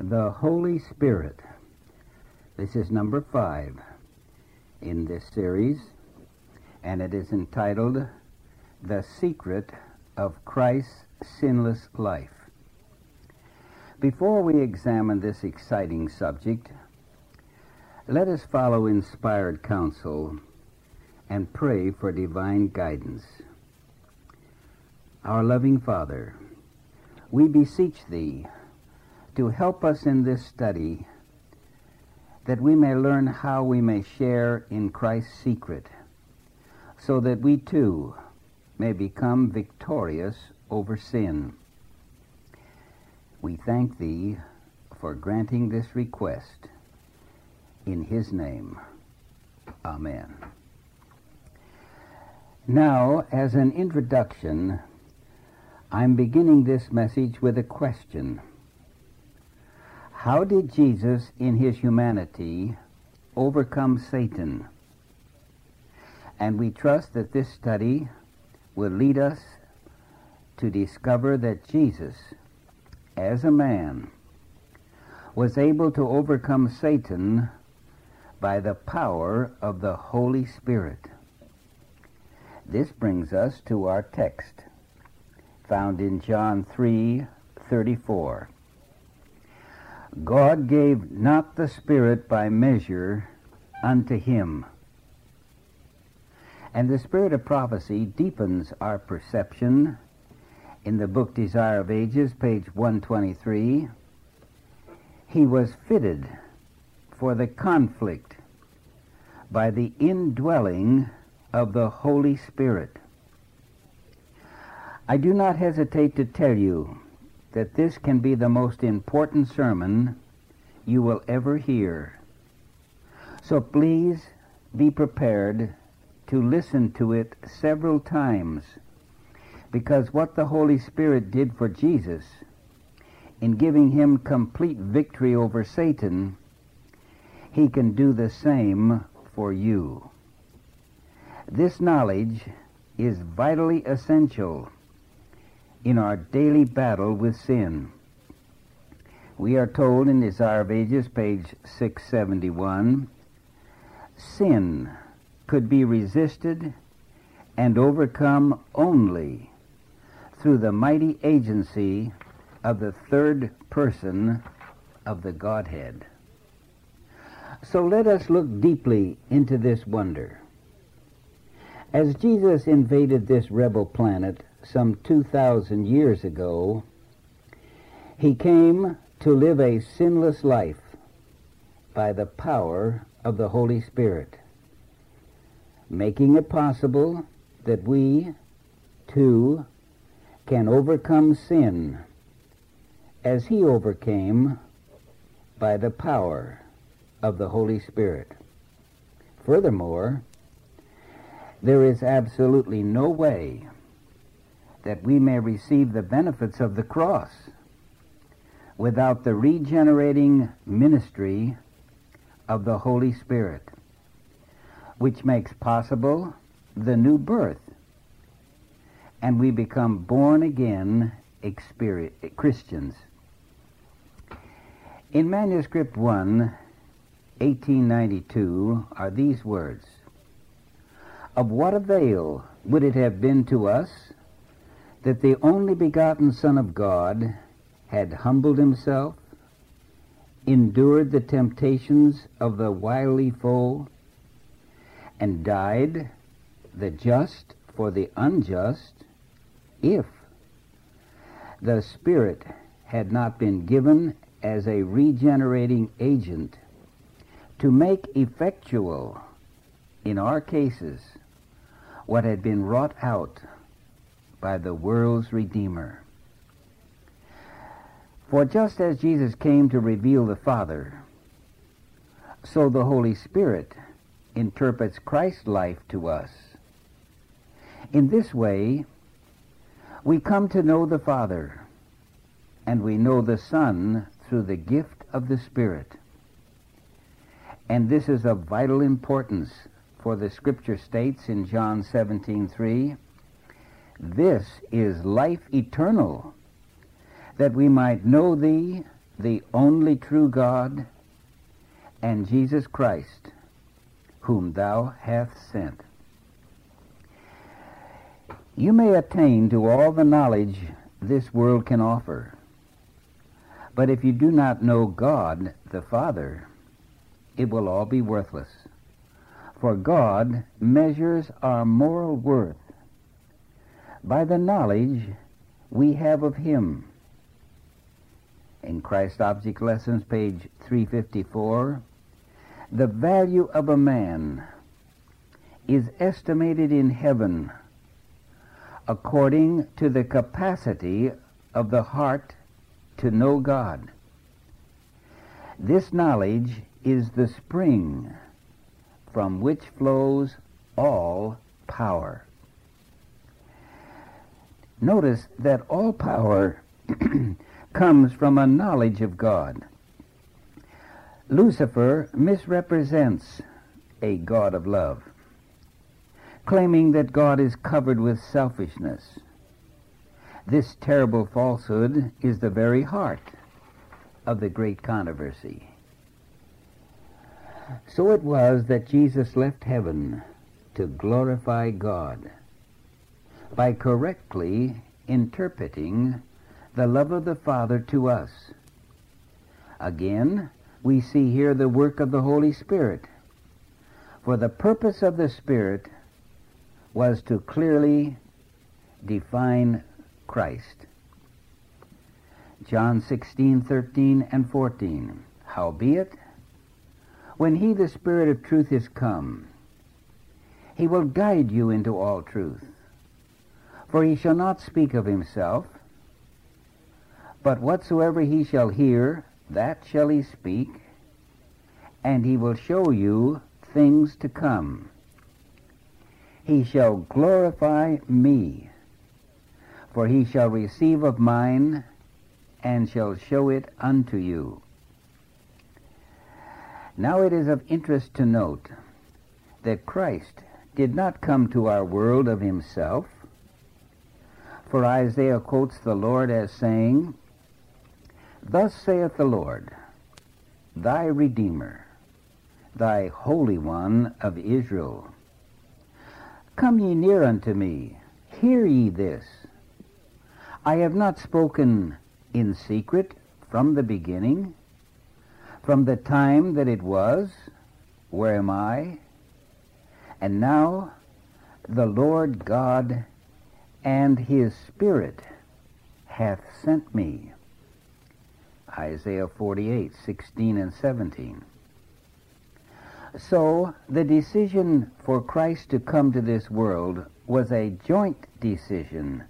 The Holy Spirit. This is number five in this series, and it is entitled The Secret of Christ's Sinless Life. Before we examine this exciting subject, let us follow inspired counsel and pray for divine guidance. Our loving Father, we beseech Thee to help us in this study that we may learn how we may share in Christ's secret, so that we too may become victorious over sin. We thank Thee for granting this request. In His name, Amen. Now, as an introduction, I'm beginning this message with a question. How did Jesus, in his humanity, overcome Satan? And we trust that this study will lead us to discover that Jesus, as a man, was able to overcome Satan by the power of the Holy Spirit. This brings us to our text, found in John 3:34. God gave not the Spirit by measure unto him. And the Spirit of prophecy deepens our perception in the book Desire of Ages, page 123. He was fitted for the conflict by the indwelling of the Holy Spirit. I do not hesitate to tell you that this can be the most important sermon you will ever hear. So please be prepared to listen to it several times because what the Holy Spirit did for Jesus in giving him complete victory over Satan, he can do the same for you. This knowledge is vitally essential in our daily battle with sin. We are told in Desire of Ages, page 671, sin could be resisted and overcome only through the mighty agency of the third person of the Godhead. So let us look deeply into this wonder. As Jesus invaded this rebel planet some 2,000 years ago, he came to live a sinless life by the power of the Holy Spirit, making it possible that we, too, can overcome sin as he overcame by the power of the Holy Spirit. Furthermore, there is absolutely no way that we may receive the benefits of the cross without the regenerating ministry of the Holy Spirit, which makes possible the new birth, and we become born again Christians. In Manuscript 1, 1892, are these words of what avail would it have been to us that the only begotten Son of God had humbled himself, endured the temptations of the wily foe, and died, the just for the unjust, if the Spirit had not been given as a regenerating agent to make effectual, in our cases, what had been wrought out by the world's Redeemer. For just as Jesus came to reveal the Father, so the Holy Spirit interprets Christ's life to us. In this way, we come to know the Father, and we know the Son through the gift of the Spirit. And this is of vital importance for the scripture states in John 17:3, "This is life eternal, that we might know thee, the only true God, and Jesus Christ, whom thou hast sent. You may attain to all the knowledge this world can offer, but if you do not know God the Father, it will all be worthless. For God measures our moral worth by the knowledge we have of Him. In Christ Object Lessons, page 354, the value of a man is estimated in heaven according to the capacity of the heart to know God. This knowledge is the spring from which flows all power. Notice that all power comes from a knowledge of God. Lucifer misrepresents a God of love, claiming that God is covered with selfishness. This terrible falsehood is the very heart of the great controversy. So it was that Jesus left heaven to glorify God by correctly interpreting the love of the Father to us. Again, we see here the work of the Holy Spirit. For the purpose of the Spirit was to clearly define Christ. John 16, 13, and 14. Howbeit, when he, the Spirit of truth, is come, he will guide you into all truth. For he shall not speak of himself, but whatsoever he shall hear, that shall he speak, and he will show you things to come. He shall glorify me, for he shall receive of mine, and shall show it unto you. Now it is of interest to note that Christ did not come to our world of himself, for Isaiah quotes the Lord as saying, Thus saith the Lord, thy Redeemer, thy Holy One of Israel. Come ye near unto me, hear ye this. I have not spoken in secret from the beginning, from the time that it was, where am I? And now the Lord God and his Spirit hath sent me. Isaiah 48, 16 and 17. So the decision for Christ to come to this world was a joint decision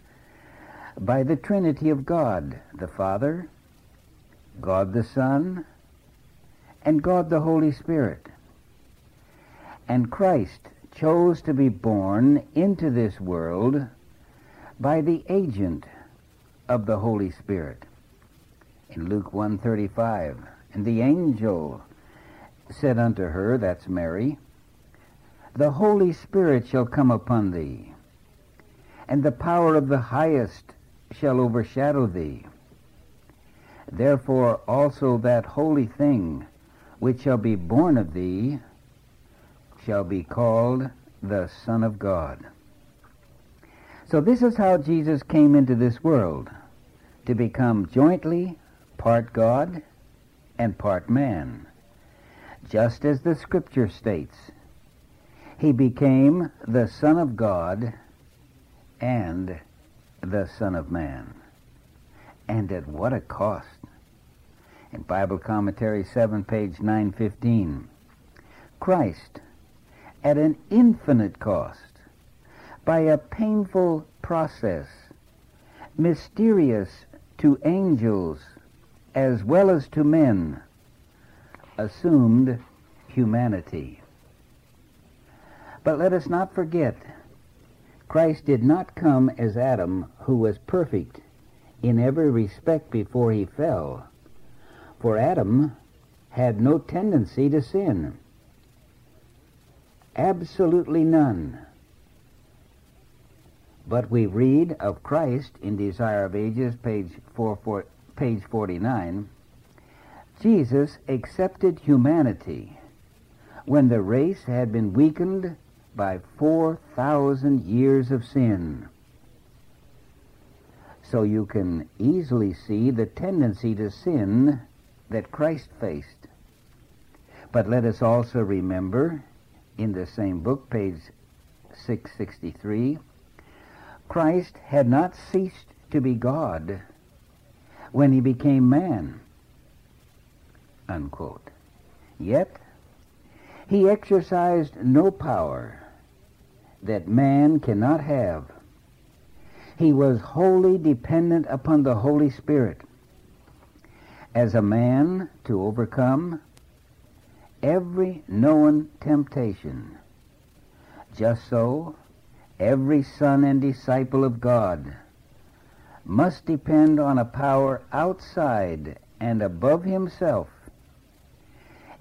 by the Trinity of God, the Father, God the Son, and God the Holy Spirit. And Christ chose to be born into this world by the agent of the Holy Spirit. In Luke 135, and the angel said unto her, that's Mary, the Holy Spirit shall come upon thee, and the power of the highest shall overshadow thee. Therefore also that holy thing which shall be born of thee shall be called the Son of God. So this is how Jesus came into this world, to become jointly part God and part man. Just as the scripture states, he became the Son of God and the Son of Man. And at what a cost in Bible Commentary 7, page 915. Christ, at an infinite cost, by a painful process, mysterious to angels as well as to men, assumed humanity. But let us not forget, Christ did not come as Adam, who was perfect in every respect before he fell for Adam had no tendency to sin. Absolutely none. But we read of Christ in Desire of Ages, page, four, four, page 49, Jesus accepted humanity when the race had been weakened by 4,000 years of sin. So you can easily see the tendency to sin that Christ faced. But let us also remember, in the same book, page 663, Christ had not ceased to be God when he became man. Unquote. Yet, he exercised no power that man cannot have. He was wholly dependent upon the Holy Spirit as a man to overcome every known temptation. Just so, every son and disciple of God must depend on a power outside and above himself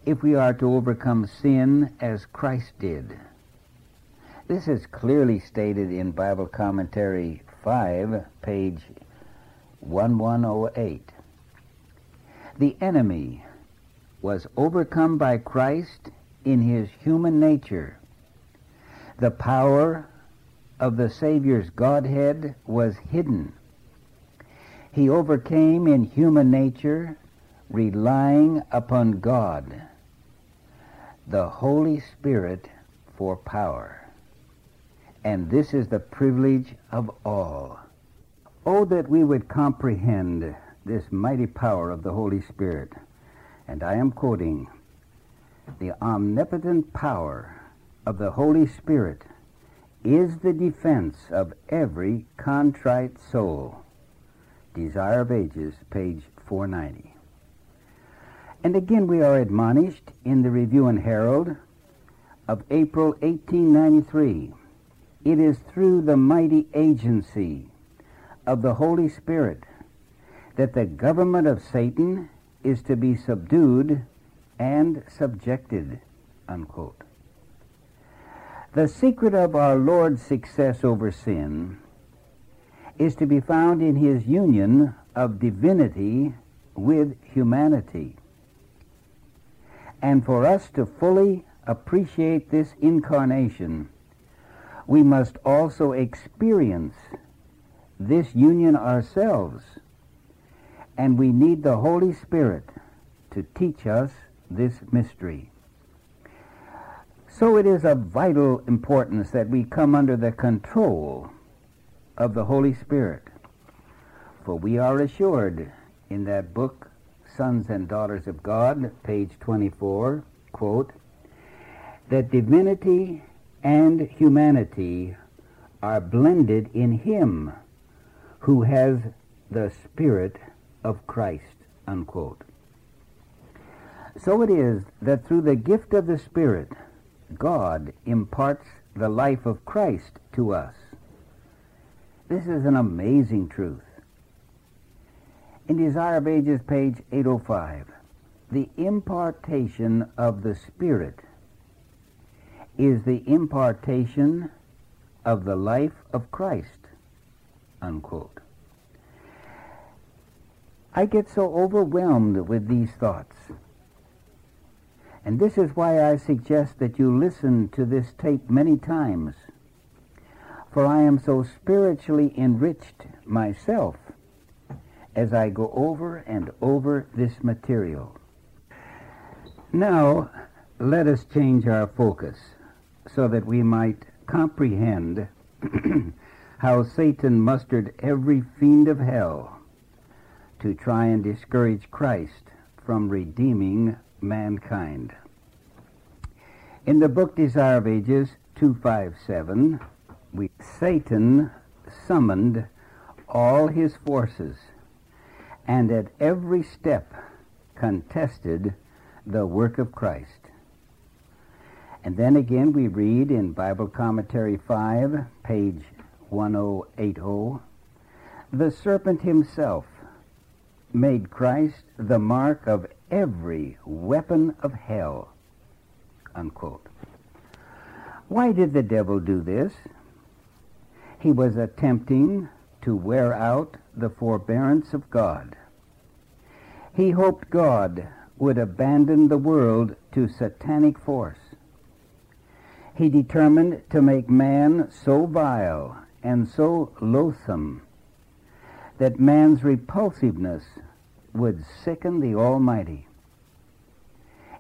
if we are to overcome sin as Christ did. This is clearly stated in Bible Commentary 5, page 1108. The enemy was overcome by Christ in his human nature. The power of the Savior's Godhead was hidden. He overcame in human nature, relying upon God, the Holy Spirit, for power. And this is the privilege of all. Oh, that we would comprehend this mighty power of the Holy Spirit. And I am quoting the omnipotent power of the Holy Spirit is the defense of every contrite soul. Desire of Ages, page 490. And again we are admonished in the Review and Herald of April 1893. It is through the mighty agency of the Holy Spirit that the government of Satan is to be subdued and subjected. Unquote. The secret of our Lord's success over sin is to be found in his union of divinity with humanity. And for us to fully appreciate this incarnation, we must also experience this union ourselves. And we need the Holy Spirit to teach us this mystery. So it is of vital importance that we come under the control of the Holy Spirit. For we are assured in that book, Sons and Daughters of God, page 24, quote, that divinity and humanity are blended in Him who has the Spirit of Christ, unquote. So it is that through the gift of the Spirit, God imparts the life of Christ to us. This is an amazing truth. In Desire of Ages, page 805, the impartation of the Spirit is the impartation of the life of Christ. Unquote. I get so overwhelmed with these thoughts and this is why I suggest that you listen to this tape many times. For I am so spiritually enriched myself as I go over and over this material. Now, let us change our focus so that we might comprehend how Satan mustered every fiend of hell to try and discourage Christ from redeeming mankind. In the book Desire of Ages 257, we, Satan summoned all his forces and at every step contested the work of Christ. And then again we read in Bible Commentary 5, page 1080, the serpent himself made Christ the mark of every weapon of hell. Unquote. Why did the devil do this? He was attempting to wear out the forbearance of God. He hoped God would abandon the world to satanic force. He determined to make man so vile and so loathsome that man's repulsiveness would sicken the Almighty.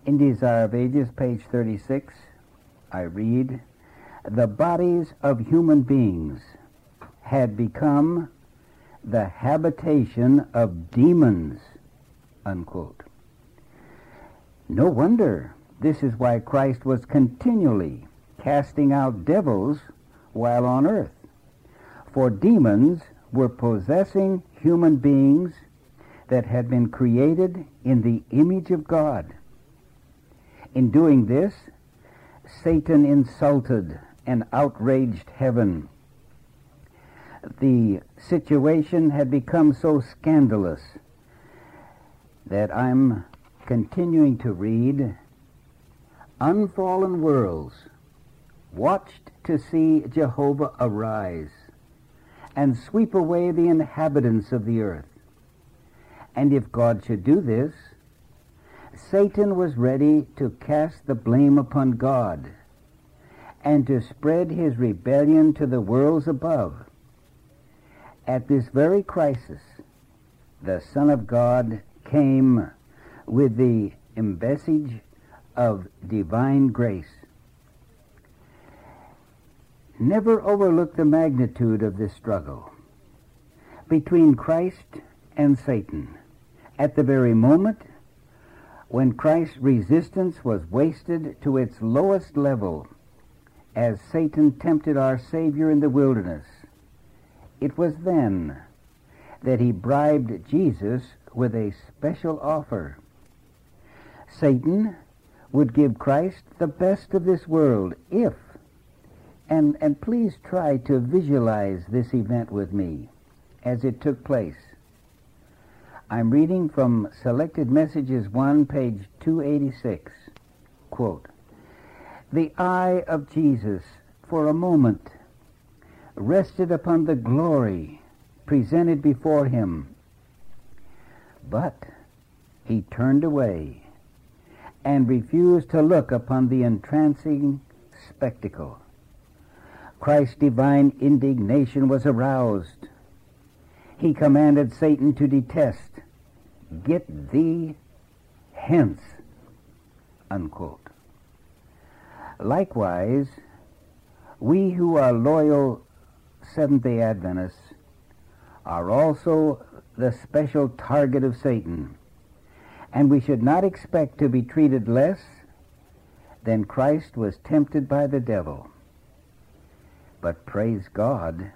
In Desire of Ages, page 36, I read, The bodies of human beings had become the habitation of demons, unquote. No wonder this is why Christ was continually casting out devils while on earth. For demons were possessing human beings that had been created in the image of God. In doing this, Satan insulted and outraged heaven. The situation had become so scandalous that I'm continuing to read Unfallen worlds watched to see Jehovah arise and sweep away the inhabitants of the earth. And if God should do this, Satan was ready to cast the blame upon God and to spread his rebellion to the worlds above. At this very crisis, the Son of God came with the message of divine grace. Never overlook the magnitude of this struggle between Christ and Satan. At the very moment when Christ's resistance was wasted to its lowest level, as Satan tempted our Savior in the wilderness, it was then that he bribed Jesus with a special offer. Satan would give Christ the best of this world if, and, and please try to visualize this event with me as it took place. I'm reading from Selected Messages 1, page 286. Quote, The eye of Jesus for a moment rested upon the glory presented before him, but he turned away and refused to look upon the entrancing spectacle. Christ's divine indignation was aroused. He commanded Satan to detest, Get thee hence. Unquote. Likewise, we who are loyal Seventh day Adventists are also the special target of Satan and we should not expect to be treated less than Christ was tempted by the devil. But praise God,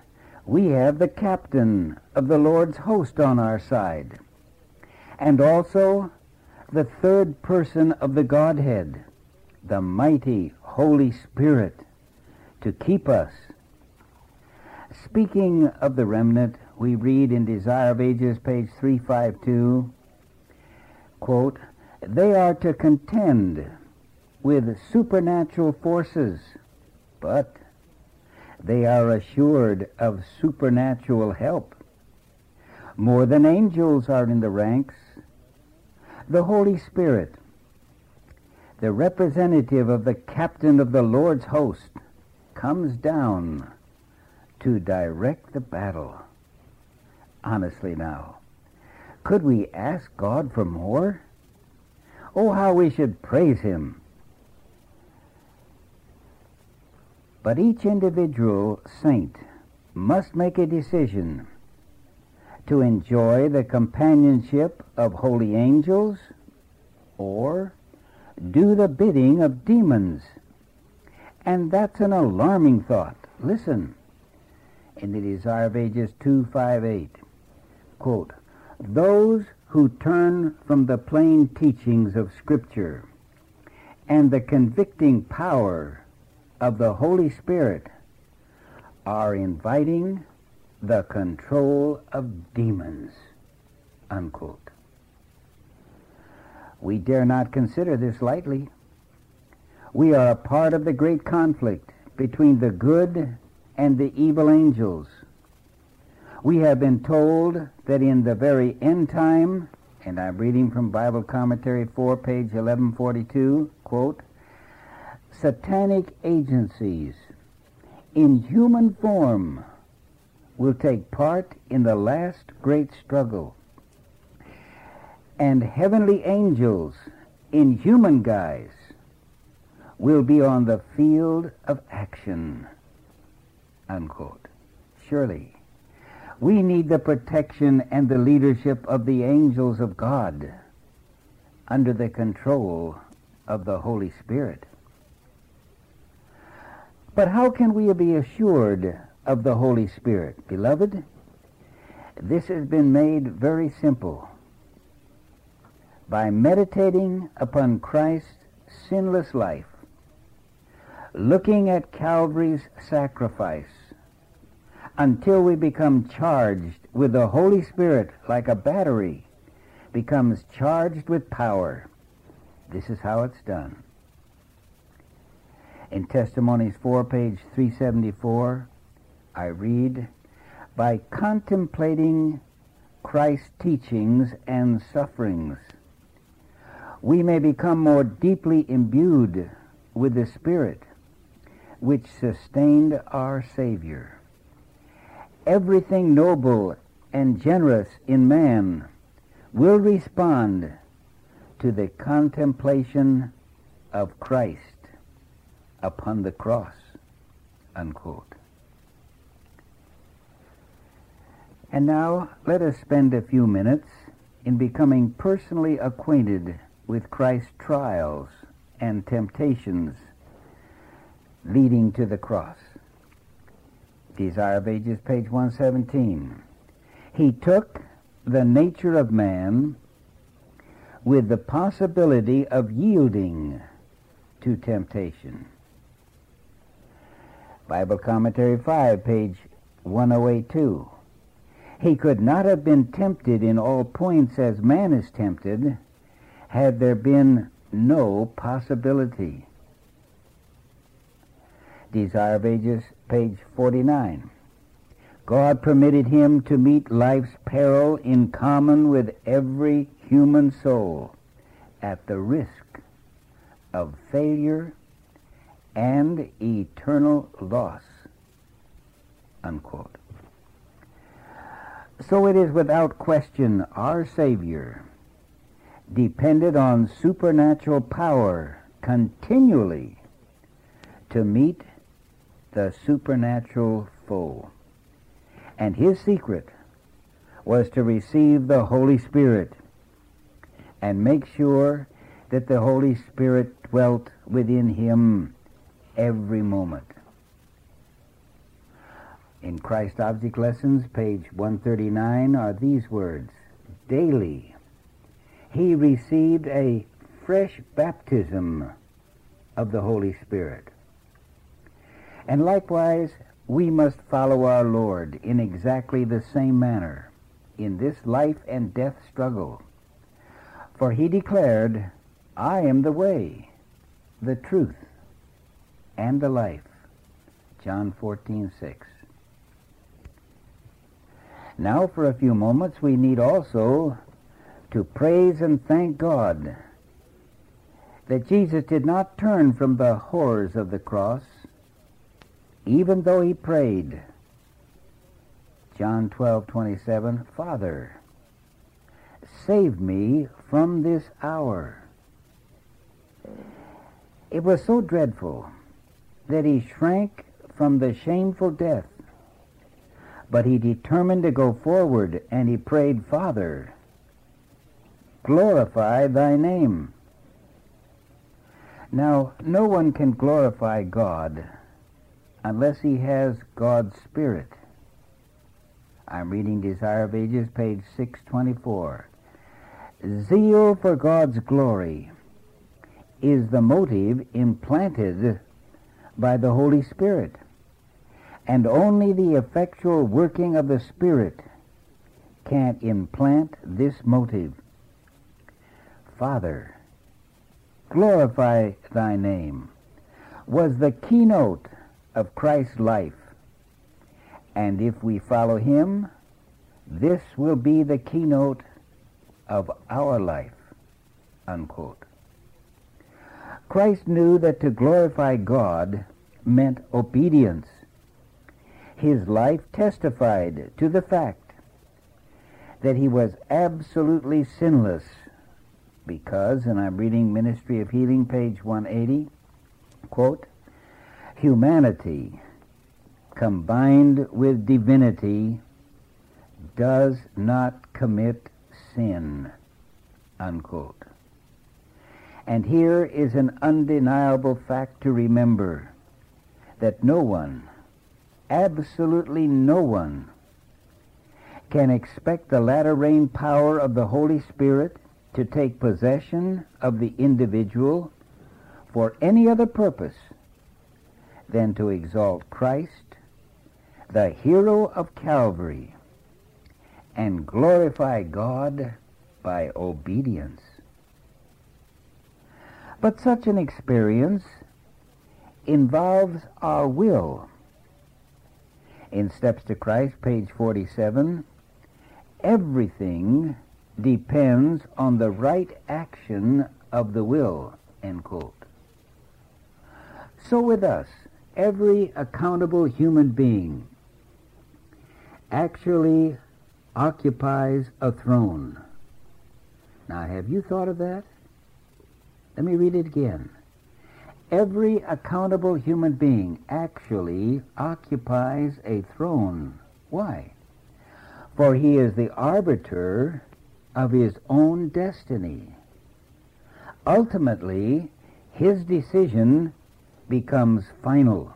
we have the captain of the Lord's host on our side, and also the third person of the Godhead, the mighty Holy Spirit, to keep us. Speaking of the remnant, we read in Desire of Ages, page 352, quote, they are to contend with supernatural forces, but they are assured of supernatural help. More than angels are in the ranks. The Holy Spirit, the representative of the captain of the Lord's host, comes down to direct the battle. Honestly now, could we ask God for more? Oh, how we should praise Him. But each individual saint must make a decision to enjoy the companionship of holy angels or do the bidding of demons. And that's an alarming thought. Listen, in the Desire of Ages 258, quote, those who turn from the plain teachings of Scripture and the convicting power of the Holy Spirit are inviting the control of demons. Unquote. We dare not consider this lightly. We are a part of the great conflict between the good and the evil angels we have been told that in the very end time, and I'm reading from Bible Commentary 4, page 1142, quote, Satanic agencies in human form will take part in the last great struggle, and heavenly angels in human guise will be on the field of action. Unquote. Surely, we need the protection and the leadership of the angels of God under the control of the Holy Spirit. But how can we be assured of the Holy Spirit? Beloved, this has been made very simple. By meditating upon Christ's sinless life, looking at Calvary's sacrifice, until we become charged with the Holy Spirit like a battery becomes charged with power. This is how it's done. In Testimonies 4, page 374, I read, By contemplating Christ's teachings and sufferings, we may become more deeply imbued with the Spirit which sustained our Savior everything noble and generous in man will respond to the contemplation of Christ upon the cross. Unquote. And now let us spend a few minutes in becoming personally acquainted with Christ's trials and temptations leading to the cross. Desire of Ages, page 117. He took the nature of man with the possibility of yielding to temptation. Bible Commentary 5, page 1082. He could not have been tempted in all points as man is tempted had there been no possibility. Desire of Ages, page 49. God permitted him to meet life's peril in common with every human soul at the risk of failure and eternal loss. Unquote. So it is without question our Savior depended on supernatural power continually to meet the supernatural foe. And his secret was to receive the Holy Spirit and make sure that the Holy Spirit dwelt within him every moment. In Christ Object Lessons, page 139, are these words Daily he received a fresh baptism of the Holy Spirit. And likewise, we must follow our Lord in exactly the same manner in this life and death struggle. For he declared, I am the way, the truth, and the life. John 14:6. Now for a few moments we need also to praise and thank God that Jesus did not turn from the horrors of the cross even though he prayed. John 12:27 Father, save me from this hour. It was so dreadful that he shrank from the shameful death. But he determined to go forward and he prayed, Father, glorify thy name. Now, no one can glorify God unless he has God's Spirit. I'm reading Desire of Ages, page 624. Zeal for God's glory is the motive implanted by the Holy Spirit, and only the effectual working of the Spirit can implant this motive. Father, glorify thy name was the keynote of Christ's life. And if we follow him, this will be the keynote of our life. Unquote. Christ knew that to glorify God meant obedience. His life testified to the fact that he was absolutely sinless because, and I'm reading Ministry of Healing, page 180, quote, humanity combined with divinity does not commit sin, unquote. And here is an undeniable fact to remember that no one, absolutely no one, can expect the latter rain power of the Holy Spirit to take possession of the individual for any other purpose than to exalt Christ, the hero of Calvary, and glorify God by obedience. But such an experience involves our will. In Steps to Christ, page 47, everything depends on the right action of the will, end quote. So with us, every accountable human being actually occupies a throne. Now, have you thought of that? Let me read it again. Every accountable human being actually occupies a throne. Why? For he is the arbiter of his own destiny. Ultimately, his decision becomes final.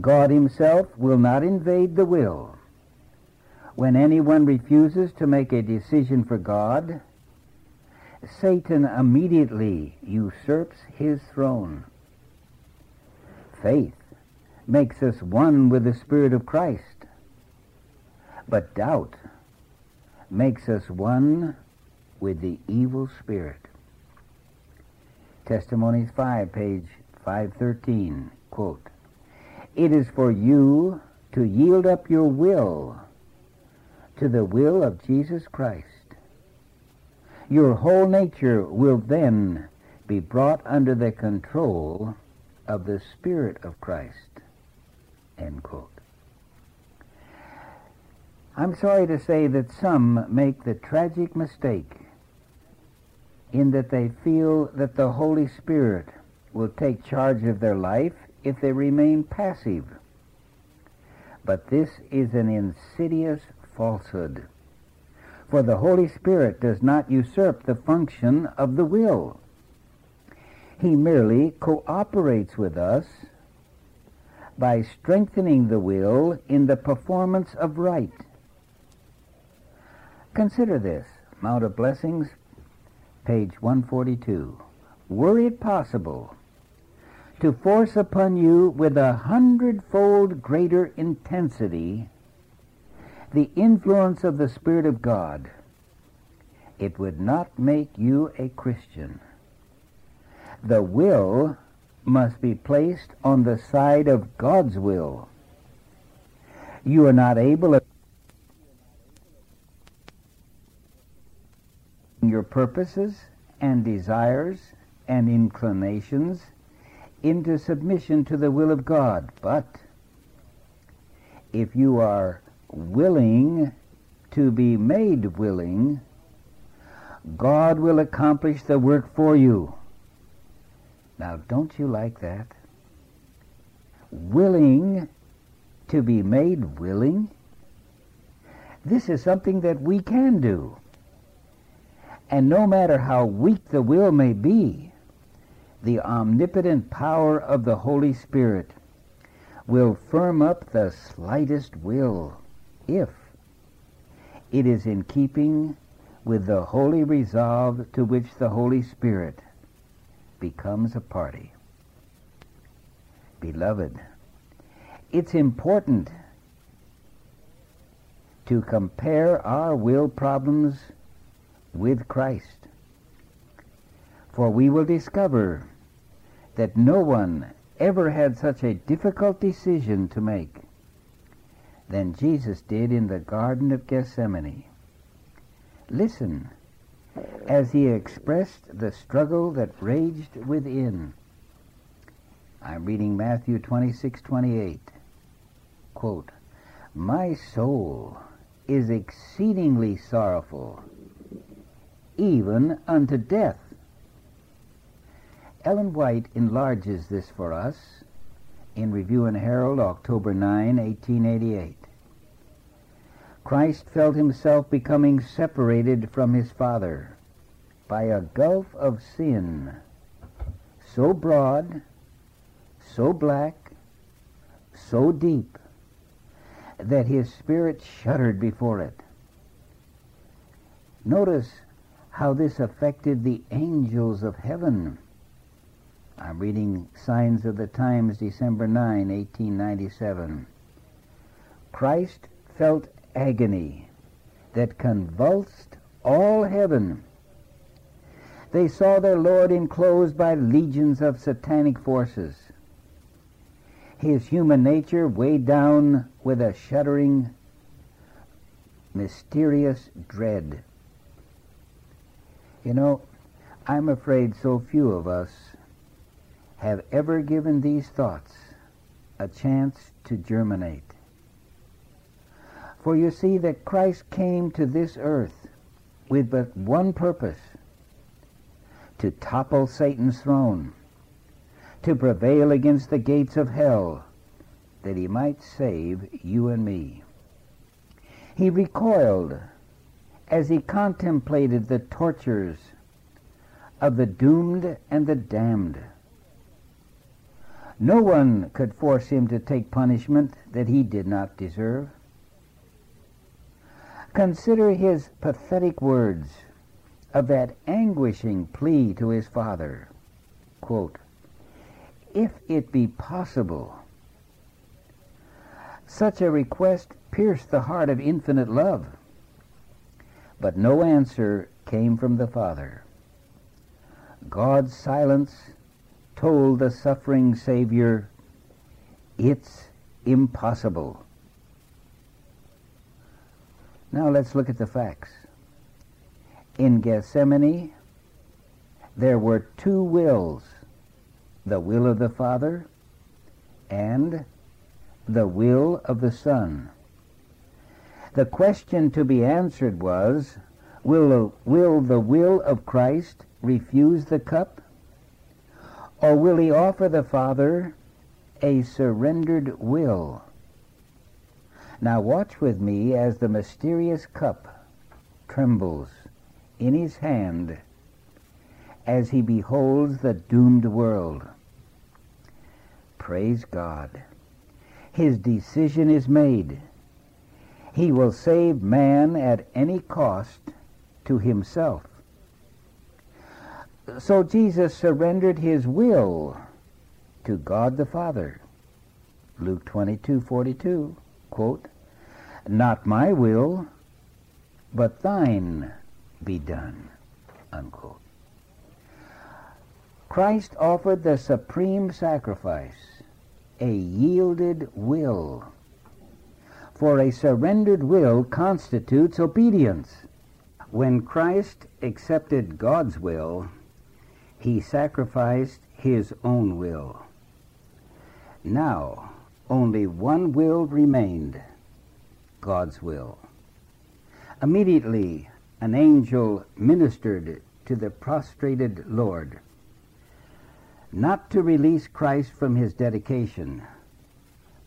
God himself will not invade the will. When anyone refuses to make a decision for God, Satan immediately usurps his throne. Faith makes us one with the Spirit of Christ, but doubt makes us one with the evil spirit. Testimonies 5, page 513, quote, It is for you to yield up your will to the will of Jesus Christ. Your whole nature will then be brought under the control of the Spirit of Christ. End quote. I'm sorry to say that some make the tragic mistake in that they feel that the Holy Spirit will take charge of their life if they remain passive. But this is an insidious falsehood. For the Holy Spirit does not usurp the function of the will. He merely cooperates with us by strengthening the will in the performance of right. Consider this Mount of Blessings, page 142. Were it possible to force upon you with a hundredfold greater intensity the influence of the Spirit of God, it would not make you a Christian. The will must be placed on the side of God's will. You are not able to your purposes and desires and inclinations into submission to the will of God. But if you are willing to be made willing, God will accomplish the work for you. Now, don't you like that? Willing to be made willing? This is something that we can do. And no matter how weak the will may be, the omnipotent power of the Holy Spirit will firm up the slightest will if it is in keeping with the holy resolve to which the Holy Spirit becomes a party. Beloved, it's important to compare our will problems with Christ. For we will discover that no one ever had such a difficult decision to make than Jesus did in the Garden of Gethsemane. Listen as he expressed the struggle that raged within. I'm reading Matthew 26:28. Quote, "My soul is exceedingly sorrowful, even unto death." Ellen White enlarges this for us in Review and Herald, October 9, 1888. Christ felt himself becoming separated from his Father by a gulf of sin so broad, so black, so deep, that his spirit shuddered before it. Notice how this affected the angels of heaven. I'm reading Signs of the Times, December 9, 1897. Christ felt agony that convulsed all heaven. They saw their Lord enclosed by legions of satanic forces. His human nature weighed down with a shuddering, mysterious dread. You know, I'm afraid so few of us have ever given these thoughts a chance to germinate. For you see that Christ came to this earth with but one purpose to topple Satan's throne, to prevail against the gates of hell, that he might save you and me. He recoiled as he contemplated the tortures of the doomed and the damned. No one could force him to take punishment that he did not deserve. Consider his pathetic words of that anguishing plea to his father. Quote, if it be possible, such a request pierced the heart of infinite love. But no answer came from the Father. God's silence told the suffering Savior, It's impossible. Now let's look at the facts. In Gethsemane, there were two wills the will of the Father and the will of the Son. The question to be answered was will, will the will of Christ refuse the cup? Or will he offer the Father a surrendered will? Now watch with me as the mysterious cup trembles in his hand as he beholds the doomed world. Praise God. His decision is made. He will save man at any cost to himself. So Jesus surrendered his will to God the Father. Luke 22:42, quote, not my will, but thine be done. Unquote. Christ offered the supreme sacrifice, a yielded will. For a surrendered will constitutes obedience. When Christ accepted God's will, he sacrificed his own will. Now, only one will remained God's will. Immediately, an angel ministered to the prostrated Lord, not to release Christ from his dedication,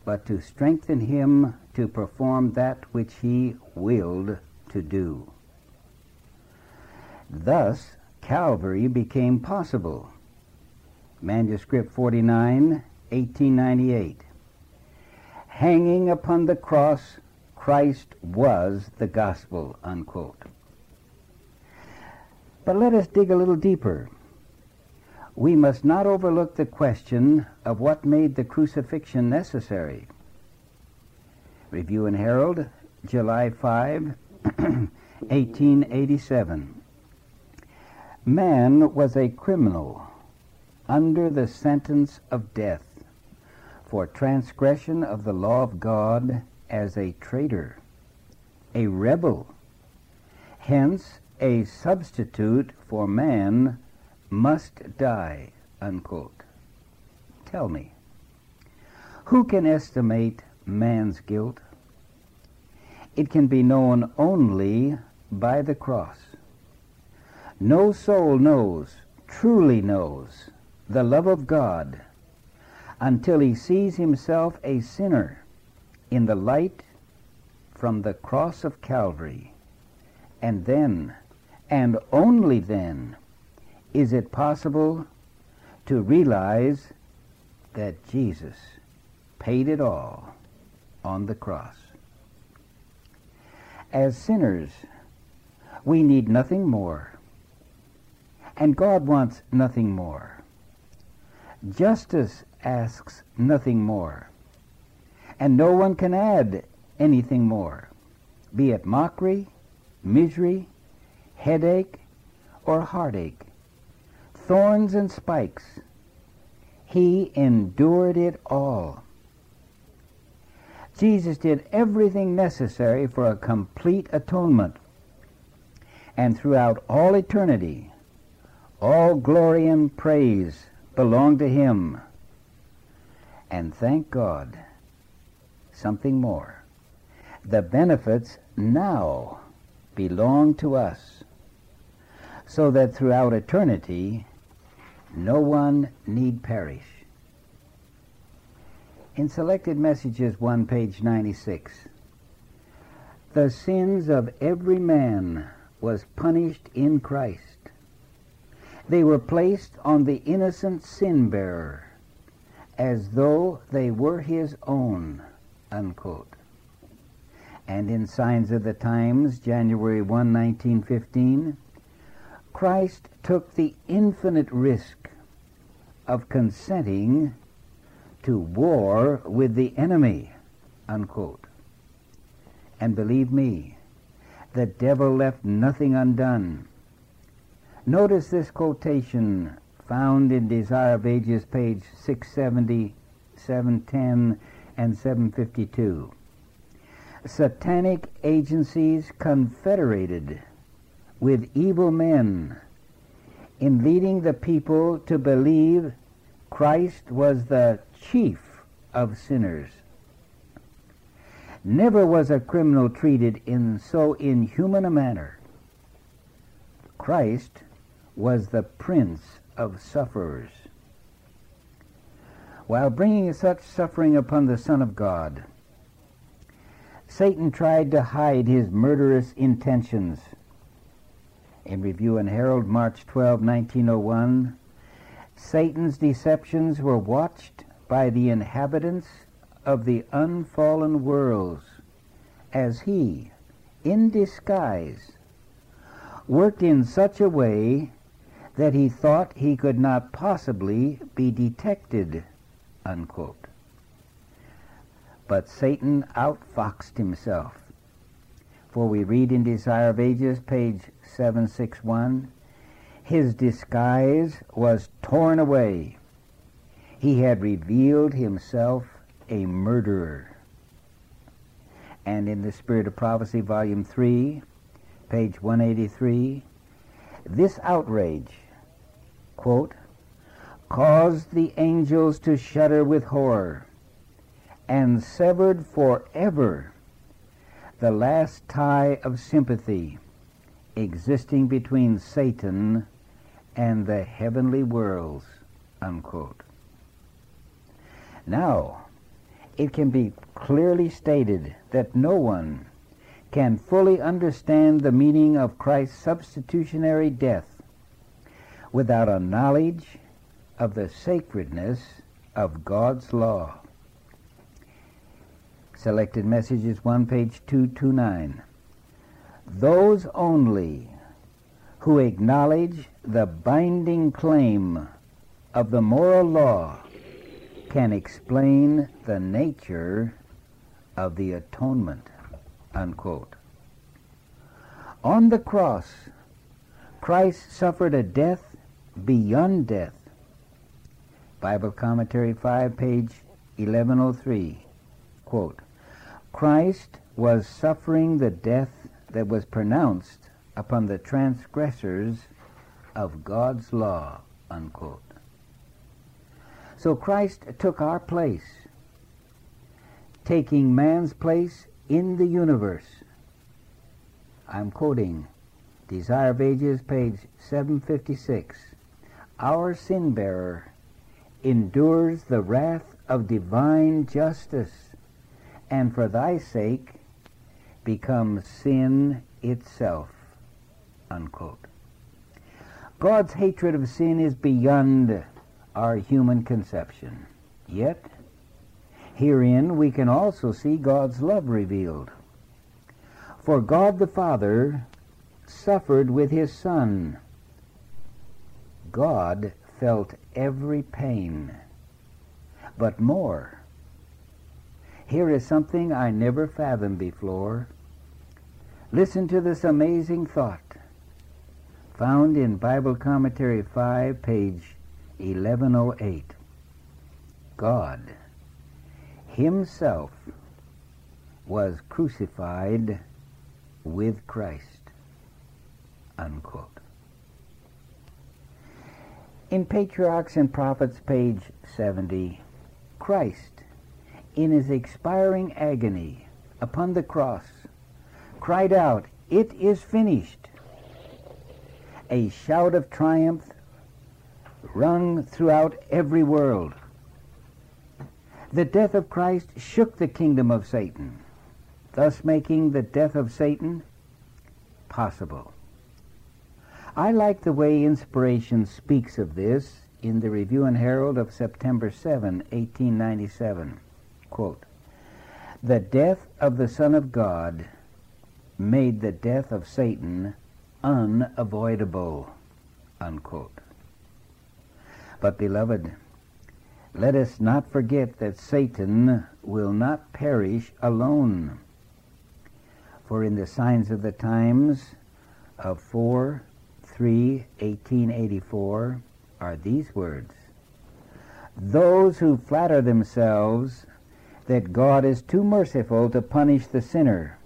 but to strengthen him to perform that which he willed to do. Thus, Calvary became possible. Manuscript 49, 1898. Hanging upon the cross Christ was the gospel, unquote. But let us dig a little deeper. We must not overlook the question of what made the crucifixion necessary. Review and Herald, July 5, 1887. Man was a criminal under the sentence of death for transgression of the law of God as a traitor, a rebel, Hence, a substitute for man must die. Unquote. Tell me, who can estimate man's guilt? It can be known only by the cross. No soul knows, truly knows, the love of God until he sees himself a sinner in the light from the cross of Calvary. And then, and only then, is it possible to realize that Jesus paid it all on the cross. As sinners, we need nothing more, and God wants nothing more. Justice asks nothing more, and no one can add anything more, be it mockery, misery, headache, or heartache, thorns and spikes. He endured it all. Jesus did everything necessary for a complete atonement. And throughout all eternity, all glory and praise belong to Him. And thank God, something more. The benefits now belong to us, so that throughout eternity no one need perish. In Selected Messages 1, page 96, the sins of every man was punished in Christ. They were placed on the innocent sin bearer as though they were his own. Unquote. And in Signs of the Times, January 1, 1915, Christ took the infinite risk of consenting to war with the enemy. Unquote. And believe me, the devil left nothing undone. Notice this quotation found in Desire of Ages, page 670, 710, and 752. Satanic agencies confederated with evil men in leading the people to believe Christ was the chief of sinners. Never was a criminal treated in so inhuman a manner. Christ was the prince of sufferers. While bringing such suffering upon the Son of God, Satan tried to hide his murderous intentions. In Review and Herald, March 12, 1901, Satan's deceptions were watched by the inhabitants of the unfallen worlds as he, in disguise, worked in such a way that he thought he could not possibly be detected. Unquote. But Satan outfoxed himself. For we read in Desire of Ages, page 761, his disguise was torn away. He had revealed himself a murderer. And in the Spirit of Prophecy, volume 3, page 183, this outrage quote, caused the angels to shudder with horror and severed forever the last tie of sympathy existing between Satan and the heavenly worlds. Unquote. Now, it can be clearly stated that no one can fully understand the meaning of Christ's substitutionary death without a knowledge of the sacredness of God's law. Selected Messages 1, page 229. Those only who acknowledge the binding claim of the moral law can explain the nature of the atonement. Unquote. On the cross, Christ suffered a death beyond death. Bible Commentary 5, page 1103. Quote, Christ was suffering the death that was pronounced upon the transgressors of God's law, unquote. So Christ took our place, taking man's place in the universe. I'm quoting Desire of Ages, page 756. Our sin bearer endures the wrath of divine justice, and for thy sake becomes sin itself. Unquote. God's hatred of sin is beyond our human conception. Yet, herein we can also see God's love revealed. For God the Father suffered with his Son. God felt every pain, but more. Here is something I never fathomed before. Listen to this amazing thought found in Bible Commentary 5, page 1108. God Himself was crucified with Christ. Unquote. In Patriarchs and Prophets, page 70, Christ, in his expiring agony upon the cross, cried out, It is finished. A shout of triumph rung throughout every world. The death of Christ shook the kingdom of Satan, thus making the death of Satan possible. I like the way Inspiration speaks of this in the Review and Herald of September 7, 1897. Quote, the death of the Son of God made the death of Satan unavoidable. Unquote. But, beloved, let us not forget that Satan will not perish alone. For in the signs of the times of 4 3 1884 are these words Those who flatter themselves that God is too merciful to punish the sinner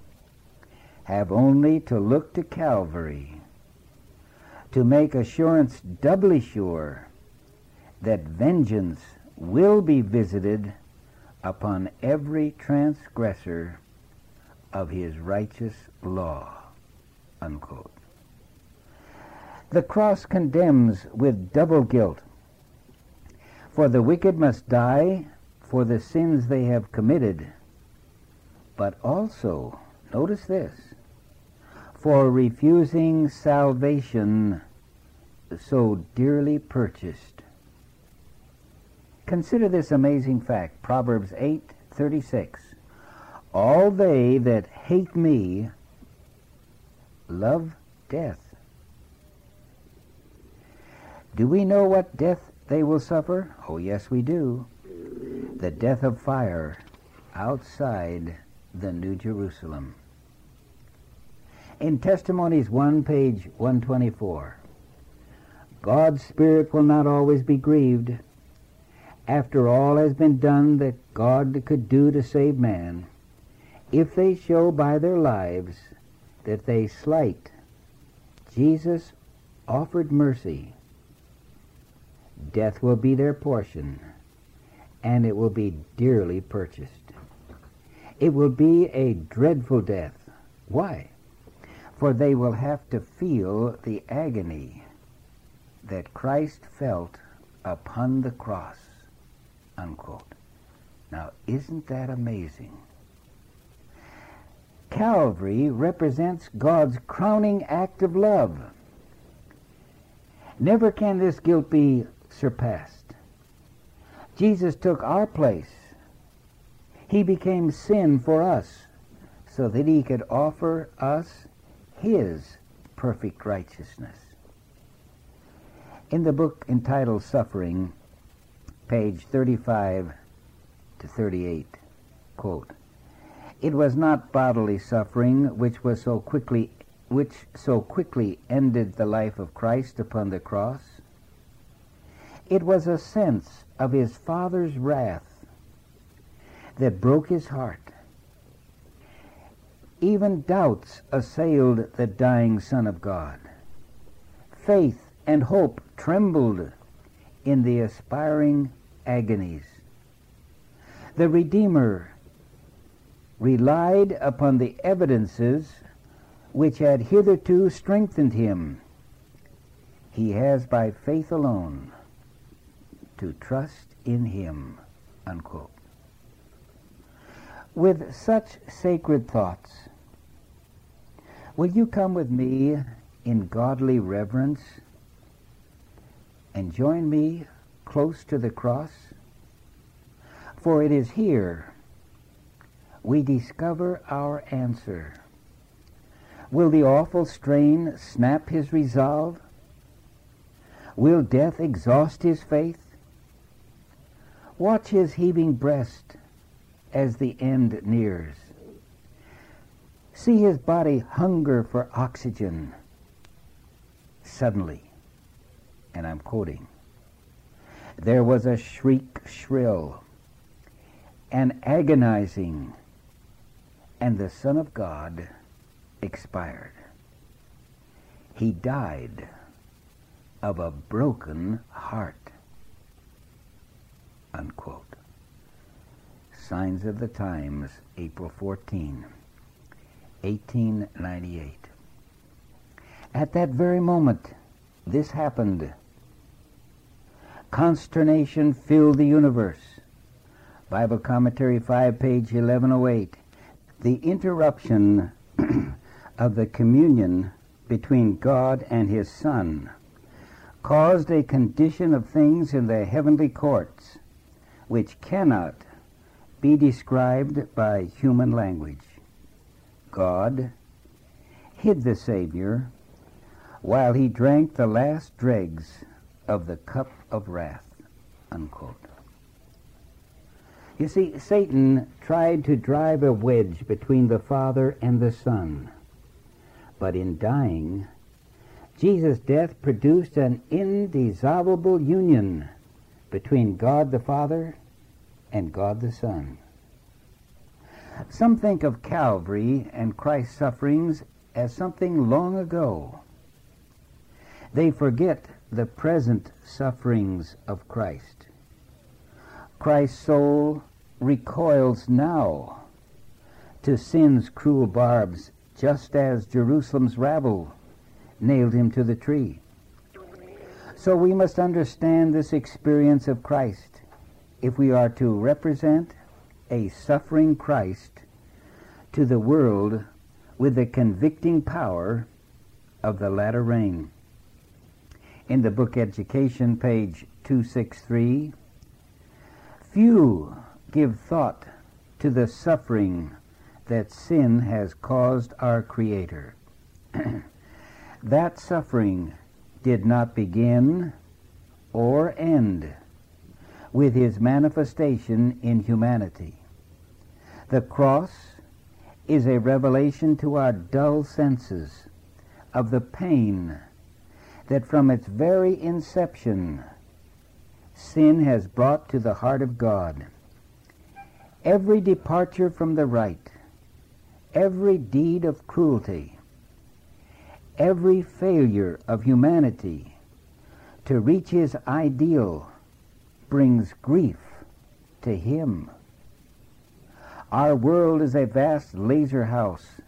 have only to look to Calvary to make assurance doubly sure that vengeance will be visited upon every transgressor of his righteous law. Unquote. The cross condemns with double guilt. For the wicked must die for the sins they have committed, but also, notice this, for refusing salvation so dearly purchased. Consider this amazing fact, Proverbs 8:36. All they that hate me love death. Do we know what death they will suffer? Oh, yes, we do. The death of fire outside the New Jerusalem. In Testimonies 1, page 124, God's Spirit will not always be grieved. After all has been done that God could do to save man, if they show by their lives that they slight Jesus offered mercy, death will be their portion, and it will be dearly purchased. It will be a dreadful death. Why? For they will have to feel the agony that Christ felt upon the cross. Unquote. Now, isn't that amazing? Calvary represents God's crowning act of love. Never can this guilt be surpassed. Jesus took our place. He became sin for us so that he could offer us his perfect righteousness. In the book entitled Suffering, page 35 to 38, quote, It was not bodily suffering which was so quickly which so quickly ended the life of Christ upon the cross. It was a sense of his Father's wrath that broke his heart even doubts assailed the dying Son of God. Faith and hope trembled in the aspiring agonies. The Redeemer relied upon the evidences which had hitherto strengthened him. He has by faith alone to trust in him. Unquote. With such sacred thoughts, will you come with me in godly reverence and join me close to the cross? For it is here we discover our answer. Will the awful strain snap his resolve? Will death exhaust his faith? Watch his heaving breast as the end nears. See his body hunger for oxygen. Suddenly, and I'm quoting, there was a shriek shrill and agonizing, and the Son of God expired. He died of a broken heart. Unquote. Signs of the Times, April 14, 1898. At that very moment, this happened. Consternation filled the universe. Bible Commentary 5, page 1108. The interruption of the communion between God and His Son caused a condition of things in the heavenly courts which cannot be described by human language. God hid the Savior while he drank the last dregs of the cup of wrath. Unquote. You see, Satan tried to drive a wedge between the Father and the Son. But in dying, Jesus' death produced an indissoluble union between God the Father and God the Son. Some think of Calvary and Christ's sufferings as something long ago. They forget the present sufferings of Christ. Christ's soul recoils now to sin's cruel barbs, just as Jerusalem's rabble nailed him to the tree. So we must understand this experience of Christ if we are to represent a suffering Christ to the world with the convicting power of the latter rain. In the book Education, page 263, few give thought to the suffering that sin has caused our Creator. that suffering did not begin or end with his manifestation in humanity. The cross is a revelation to our dull senses of the pain that from its very inception sin has brought to the heart of God. Every departure from the right, every deed of cruelty, every failure of humanity to reach his ideal brings grief to him. Our world is a vast lazar house,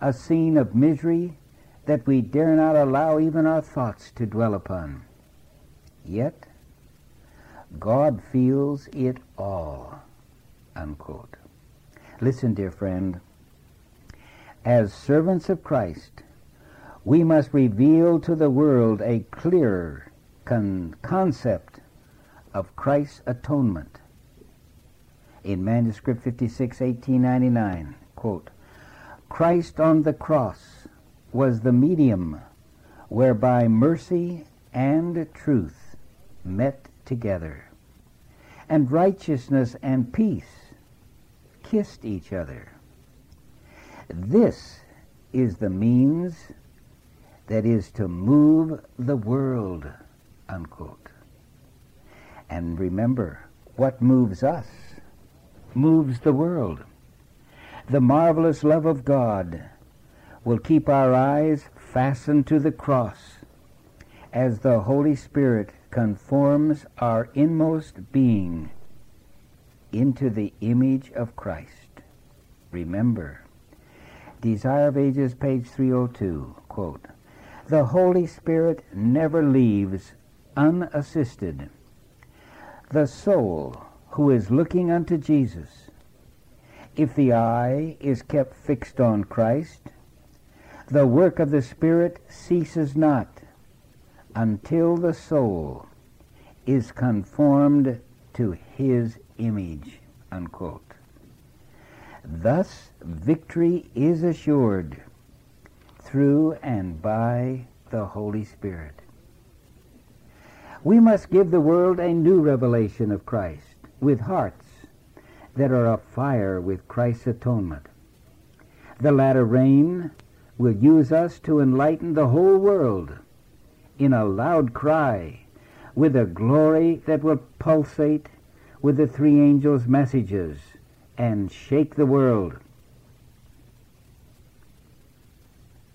a scene of misery that we dare not allow even our thoughts to dwell upon. Yet, God feels it all. Unquote. Listen, dear friend. As servants of Christ, we must reveal to the world a clearer con- concept of Christ's atonement. In manuscript 56, 1899, quote, Christ on the cross was the medium whereby mercy and truth met together, and righteousness and peace kissed each other. This is the means that is to move the world, unquote. And remember, what moves us moves the world. the marvelous love of God will keep our eyes fastened to the cross as the Holy Spirit conforms our inmost being into the image of Christ. Remember, Desire of Ages, page 302, quote, The Holy Spirit never leaves unassisted the soul who is looking unto Jesus. If the eye is kept fixed on Christ, the work of the Spirit ceases not until the soul is conformed to his image. Unquote. Thus, victory is assured through and by the Holy Spirit. We must give the world a new revelation of Christ with hearts that are afire with Christ's atonement. The latter rain will use us to enlighten the whole world in a loud cry with a glory that will pulsate with the three angels' messages and shake the world.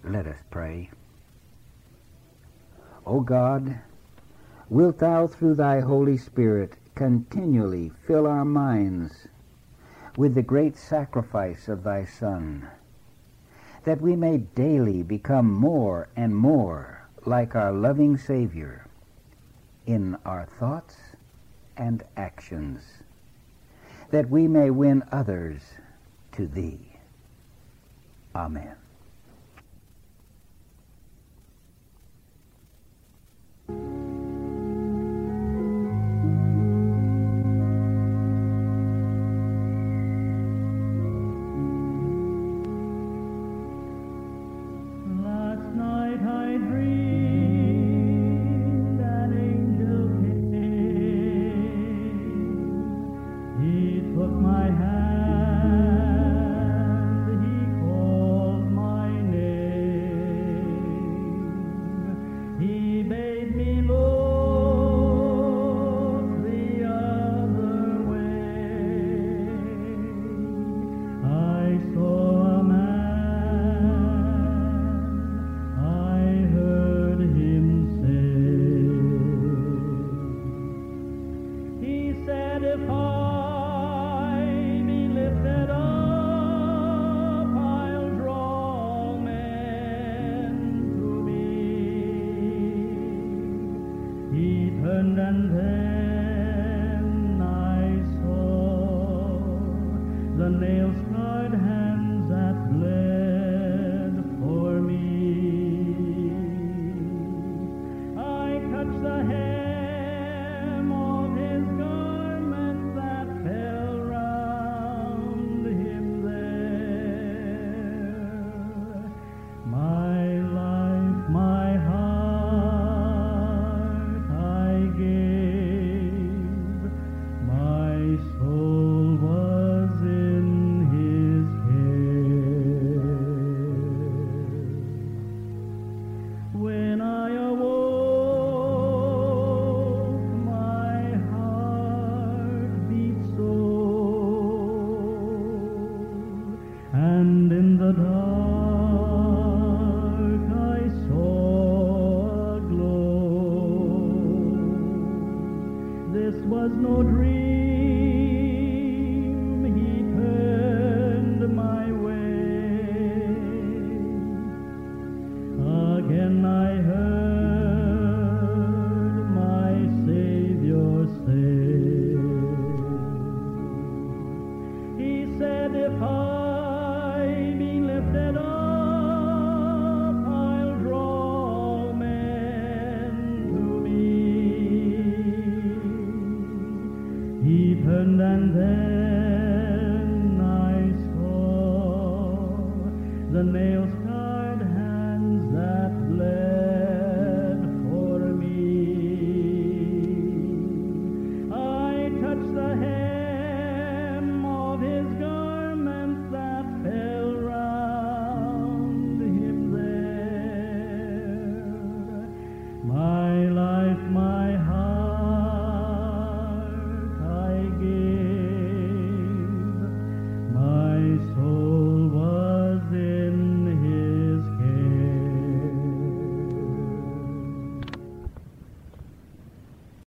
Let us pray. O God, wilt thou through thy Holy Spirit continually fill our minds with the great sacrifice of thy Son, that we may daily become more and more like our loving Savior in our thoughts and actions, that we may win others to thee. Amen.